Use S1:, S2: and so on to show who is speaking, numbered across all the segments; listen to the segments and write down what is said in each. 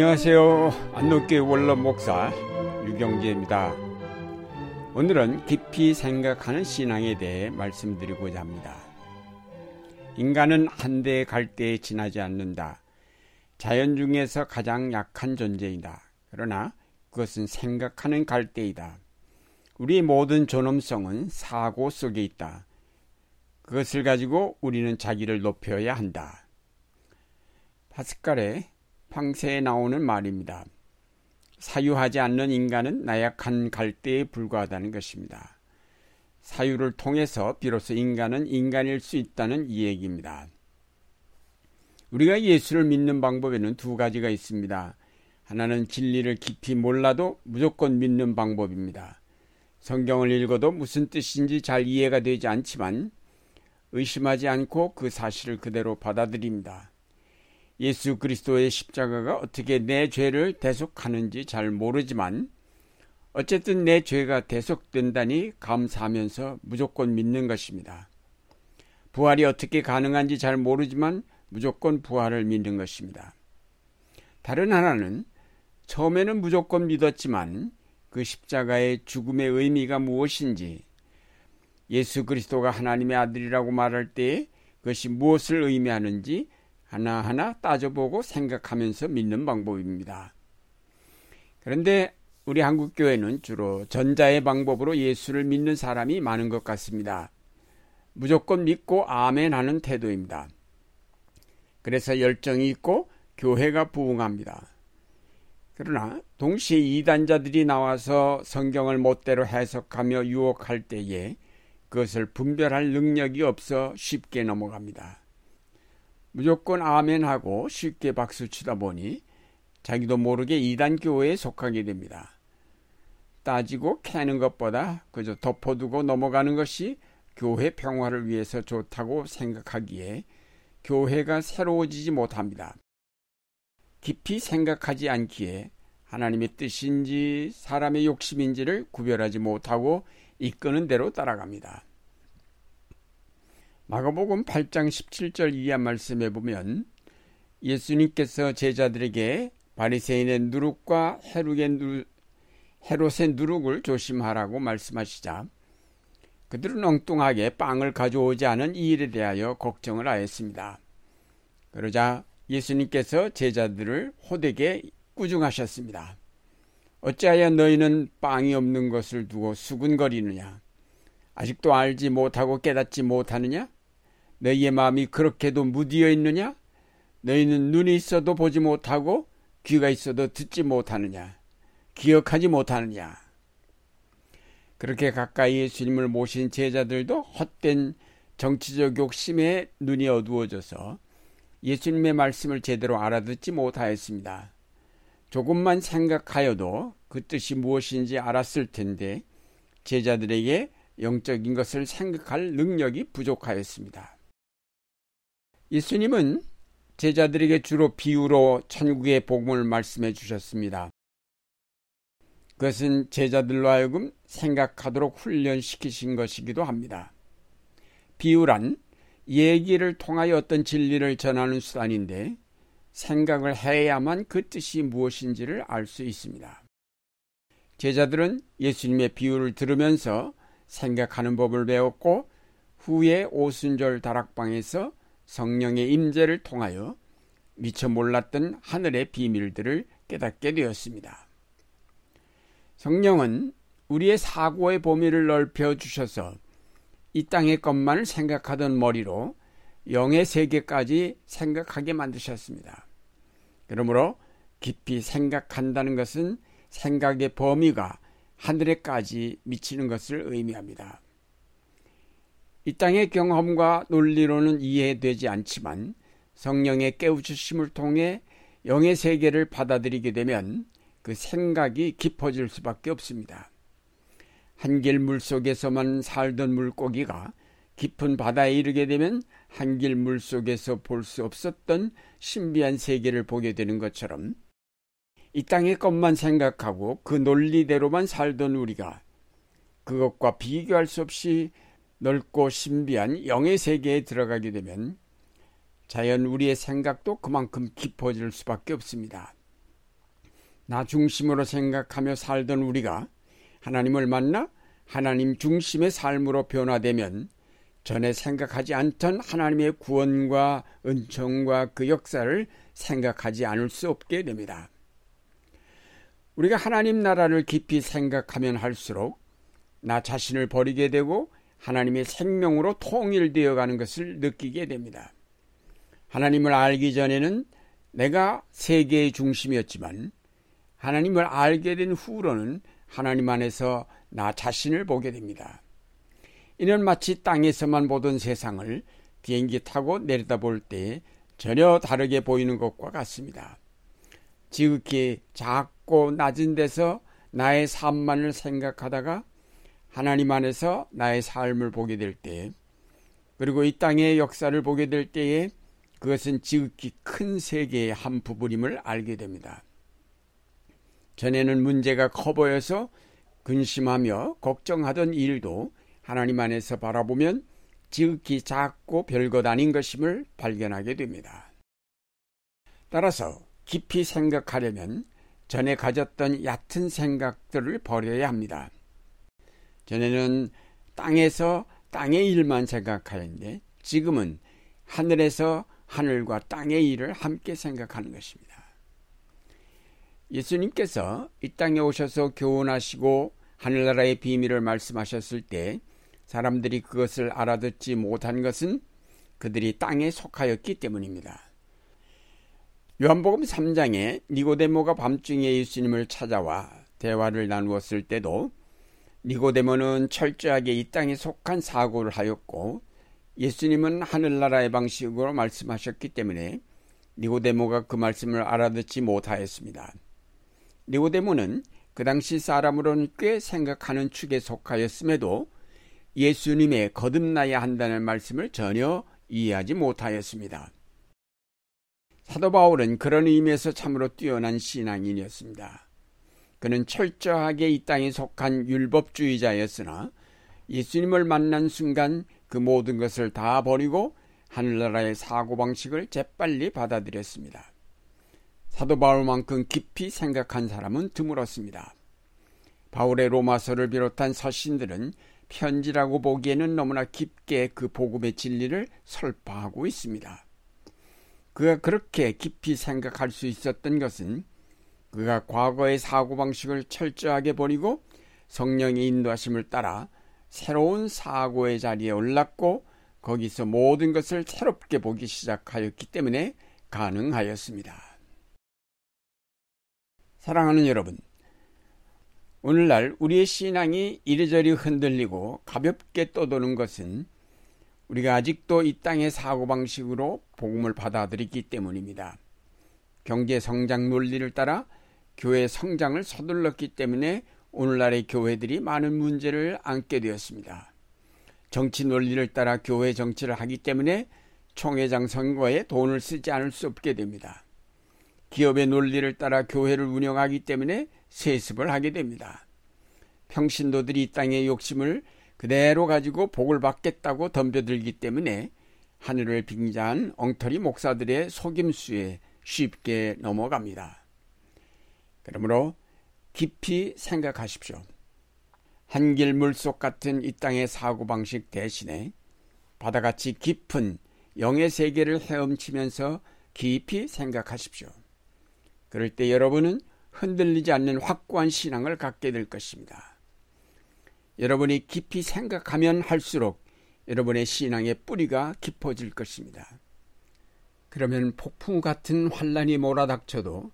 S1: 안녕하세요. 안동교회 원로 목사 유경재입니다. 오늘은 깊이 생각하는 신앙에 대해 말씀드리고자 합니다. 인간은 한대갈 때에 지나지 않는다. 자연 중에서 가장 약한 존재이다. 그러나 그것은 생각하는 갈대이다. 우리 모든 존엄성은 사고 속에 있다. 그것을 가지고 우리는 자기를 높여야 한다. 파스칼의 황새에 나오는 말입니다. 사유하지 않는 인간은 나약한 갈대에 불과하다는 것입니다. 사유를 통해서 비로소 인간은 인간일 수 있다는 이 얘기입니다. 우리가 예수를 믿는 방법에는 두 가지가 있습니다. 하나는 진리를 깊이 몰라도 무조건 믿는 방법입니다. 성경을 읽어도 무슨 뜻인지 잘 이해가 되지 않지만 의심하지 않고 그 사실을 그대로 받아들입니다. 예수 그리스도의 십자가가 어떻게 내 죄를 대속하는지 잘 모르지만 어쨌든 내 죄가 대속된다니 감사하면서 무조건 믿는 것입니다. 부활이 어떻게 가능한지 잘 모르지만 무조건 부활을 믿는 것입니다. 다른 하나는 처음에는 무조건 믿었지만 그 십자가의 죽음의 의미가 무엇인지 예수 그리스도가 하나님의 아들이라고 말할 때 그것이 무엇을 의미하는지 하나하나 따져보고 생각하면서 믿는 방법입니다. 그런데 우리 한국교회는 주로 전자의 방법으로 예수를 믿는 사람이 많은 것 같습니다. 무조건 믿고 아멘 하는 태도입니다. 그래서 열정이 있고 교회가 부흥합니다. 그러나 동시에 이단자들이 나와서 성경을 멋대로 해석하며 유혹할 때에 그것을 분별할 능력이 없어 쉽게 넘어갑니다. 무조건 아멘 하고 쉽게 박수 치다 보니 자기도 모르게 이단 교회에 속하게 됩니다. 따지고 캐는 것보다 그저 덮어두고 넘어가는 것이 교회 평화를 위해서 좋다고 생각하기에 교회가 새로워지지 못합니다. 깊이 생각하지 않기에 하나님의 뜻인지 사람의 욕심인지를 구별하지 못하고 이끄는 대로 따라갑니다. 마가복음 8장 17절 이하 말씀에 보면 예수님께서 제자들에게 바리새인의 누룩과 헤롯의 누룩, 헤롯의 누룩을 조심하라고 말씀하시자 그들은 엉뚱하게 빵을 가져오지 않은 이 일에 대하여 걱정을 하였습니다. 그러자 예수님께서 제자들을 호되게 꾸중하셨습니다. 어찌하여 너희는 빵이 없는 것을 두고 수군거리느냐? 아직도 알지 못하고 깨닫지 못하느냐? 너희의 마음이 그렇게도 무디어 있느냐? 너희는 눈이 있어도 보지 못하고 귀가 있어도 듣지 못하느냐? 기억하지 못하느냐? 그렇게 가까이 예수님을 모신 제자들도 헛된 정치적 욕심에 눈이 어두워져서 예수님의 말씀을 제대로 알아듣지 못하였습니다. 조금만 생각하여도 그 뜻이 무엇인지 알았을 텐데 제자들에게 영적인 것을 생각할 능력이 부족하였습니다. 예수님은 제자들에게 주로 비유로 천국의 복음을 말씀해 주셨습니다. 그것은 제자들로 하여금 생각하도록 훈련시키신 것이기도 합니다. 비유란 얘기를 통하여 어떤 진리를 전하는 수단인데 생각을 해야만 그 뜻이 무엇인지를 알 수 있습니다. 제자들은 예수님의 비유를 들으면서 생각하는 법을 배웠고 후에 오순절 다락방에서 성령의 임재를 통하여 미처 몰랐던 하늘의 비밀들을 깨닫게 되었습니다. 성령은 우리의 사고의 범위를 넓혀 주셔서 이 땅의 것만을 생각하던 머리로 영의 세계까지 생각하게 만드셨습니다. 그러므로 깊이 생각한다는 것은 생각의 범위가 하늘에까지 미치는 것을 의미합니다. 이 땅의 경험과 논리로는 이해되지 않지만 성령의 깨우치심을 통해 영의 세계를 받아들이게 되면 그 생각이 깊어질 수밖에 없습니다. 한길 물 속에서만 살던 물고기가 깊은 바다에 이르게 되면 한길 물 속에서 볼 수 없었던 신비한 세계를 보게 되는 것처럼 이 땅의 것만 생각하고 그 논리대로만 살던 우리가 그것과 비교할 수 없이 넓고 신비한 영의 세계에 들어가게 되면 자연 우리의 생각도 그만큼 깊어질 수밖에 없습니다. 나 중심으로 생각하며 살던 우리가 하나님을 만나 하나님 중심의 삶으로 변화되면 전에 생각하지 않던 하나님의 구원과 은총과 그 역사를 생각하지 않을 수 없게 됩니다. 우리가 하나님 나라를 깊이 생각하면 할수록 나 자신을 버리게 되고 하나님의 생명으로 통일되어 가는 것을 느끼게 됩니다. 하나님을 알기 전에는 내가 세계의 중심이었지만 하나님을 알게 된 후로는 하나님 안에서 나 자신을 보게 됩니다. 이는 마치 땅에서만 보던 세상을 비행기 타고 내려다볼 때 전혀 다르게 보이는 것과 같습니다. 지극히 작고 낮은 데서 나의 삶만을 생각하다가 하나님 안에서 나의 삶을 보게 될 때, 그리고 이 땅의 역사를 보게 될 때에 그것은 지극히 큰 세계의 한 부분임을 알게 됩니다. 전에는 문제가 커 보여서 근심하며 걱정하던 일도 하나님 안에서 바라보면 지극히 작고 별것 아닌 것임을 발견하게 됩니다. 따라서 깊이 생각하려면 전에 가졌던 얕은 생각들을 버려야 합니다. 전에는 땅에서 땅의 일만 생각하였는데 지금은 하늘에서 하늘과 땅의 일을 함께 생각하는 것입니다. 예수님께서 이 땅에 오셔서 교훈하시고 하늘나라의 비밀을 말씀하셨을 때 사람들이 그것을 알아듣지 못한 것은 그들이 땅에 속하였기 때문입니다. 요한복음 3장에 니고데모가 밤중에 예수님을 찾아와 대화를 나누었을 때도 니고데모는 철저하게 이 땅에 속한 사고를 하였고 예수님은 하늘나라의 방식으로 말씀하셨기 때문에 니고데모가 그 말씀을 알아듣지 못하였습니다. 니고데모는 그 당시 사람으로는 꽤 생각하는 축에 속하였음에도 예수님의 거듭나야 한다는 말씀을 전혀 이해하지 못하였습니다. 사도 바울은 그런 의미에서 참으로 뛰어난 신앙인이었습니다. 그는 철저하게 이 땅에 속한 율법주의자였으나 예수님을 만난 순간 그 모든 것을 다 버리고 하늘나라의 사고방식을 재빨리 받아들였습니다. 사도 바울만큼 깊이 생각한 사람은 드물었습니다. 바울의 로마서를 비롯한 서신들은 편지라고 보기에는 너무나 깊게 그 복음의 진리를 설파하고 있습니다. 그가 그렇게 깊이 생각할 수 있었던 것은 그가 과거의 사고방식을 철저하게 버리고 성령의 인도하심을 따라 새로운 사고의 자리에 올랐고 거기서 모든 것을 새롭게 보기 시작하였기 때문에 가능하였습니다. 사랑하는 여러분, 오늘날 우리의 신앙이 이리저리 흔들리고 가볍게 떠도는 것은 우리가 아직도 이 땅의 사고방식으로 복음을 받아들이기 때문입니다. 경제 성장 논리를 따라 교회 성장을 서둘렀기 때문에 오늘날의 교회들이 많은 문제를 안게 되었습니다. 정치 논리를 따라 교회 정치를 하기 때문에 총회장 선거에 돈을 쓰지 않을 수 없게 됩니다. 기업의 논리를 따라 교회를 운영하기 때문에 세습을 하게 됩니다. 평신도들이 이 땅의 욕심을 그대로 가지고 복을 받겠다고 덤벼들기 때문에 하늘을 빙자한 엉터리 목사들의 속임수에 쉽게 넘어갑니다. 그러므로 깊이 생각하십시오. 한길 물속 같은 이 땅의 사고방식 대신에 바다같이 깊은 영의 세계를 헤엄치면서 깊이 생각하십시오. 그럴 때 여러분은 흔들리지 않는 확고한 신앙을 갖게 될 것입니다. 여러분이 깊이 생각하면 할수록 여러분의 신앙의 뿌리가 깊어질 것입니다. 그러면 폭풍 같은 환란이 몰아닥쳐도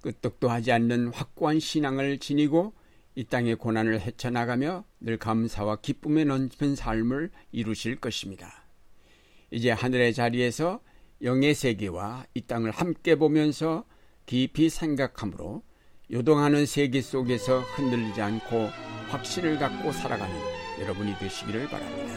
S1: 끄떡도 하지 않는 확고한 신앙을 지니고 이 땅의 고난을 헤쳐나가며 늘 감사와 기쁨에 넘치는 삶을 이루실 것입니다. 이제 하늘의 자리에서 영의 세계와 이 땅을 함께 보면서 깊이 생각함으로 요동하는 세계 속에서 흔들리지 않고 확신을 갖고 살아가는 여러분이 되시기를 바랍니다.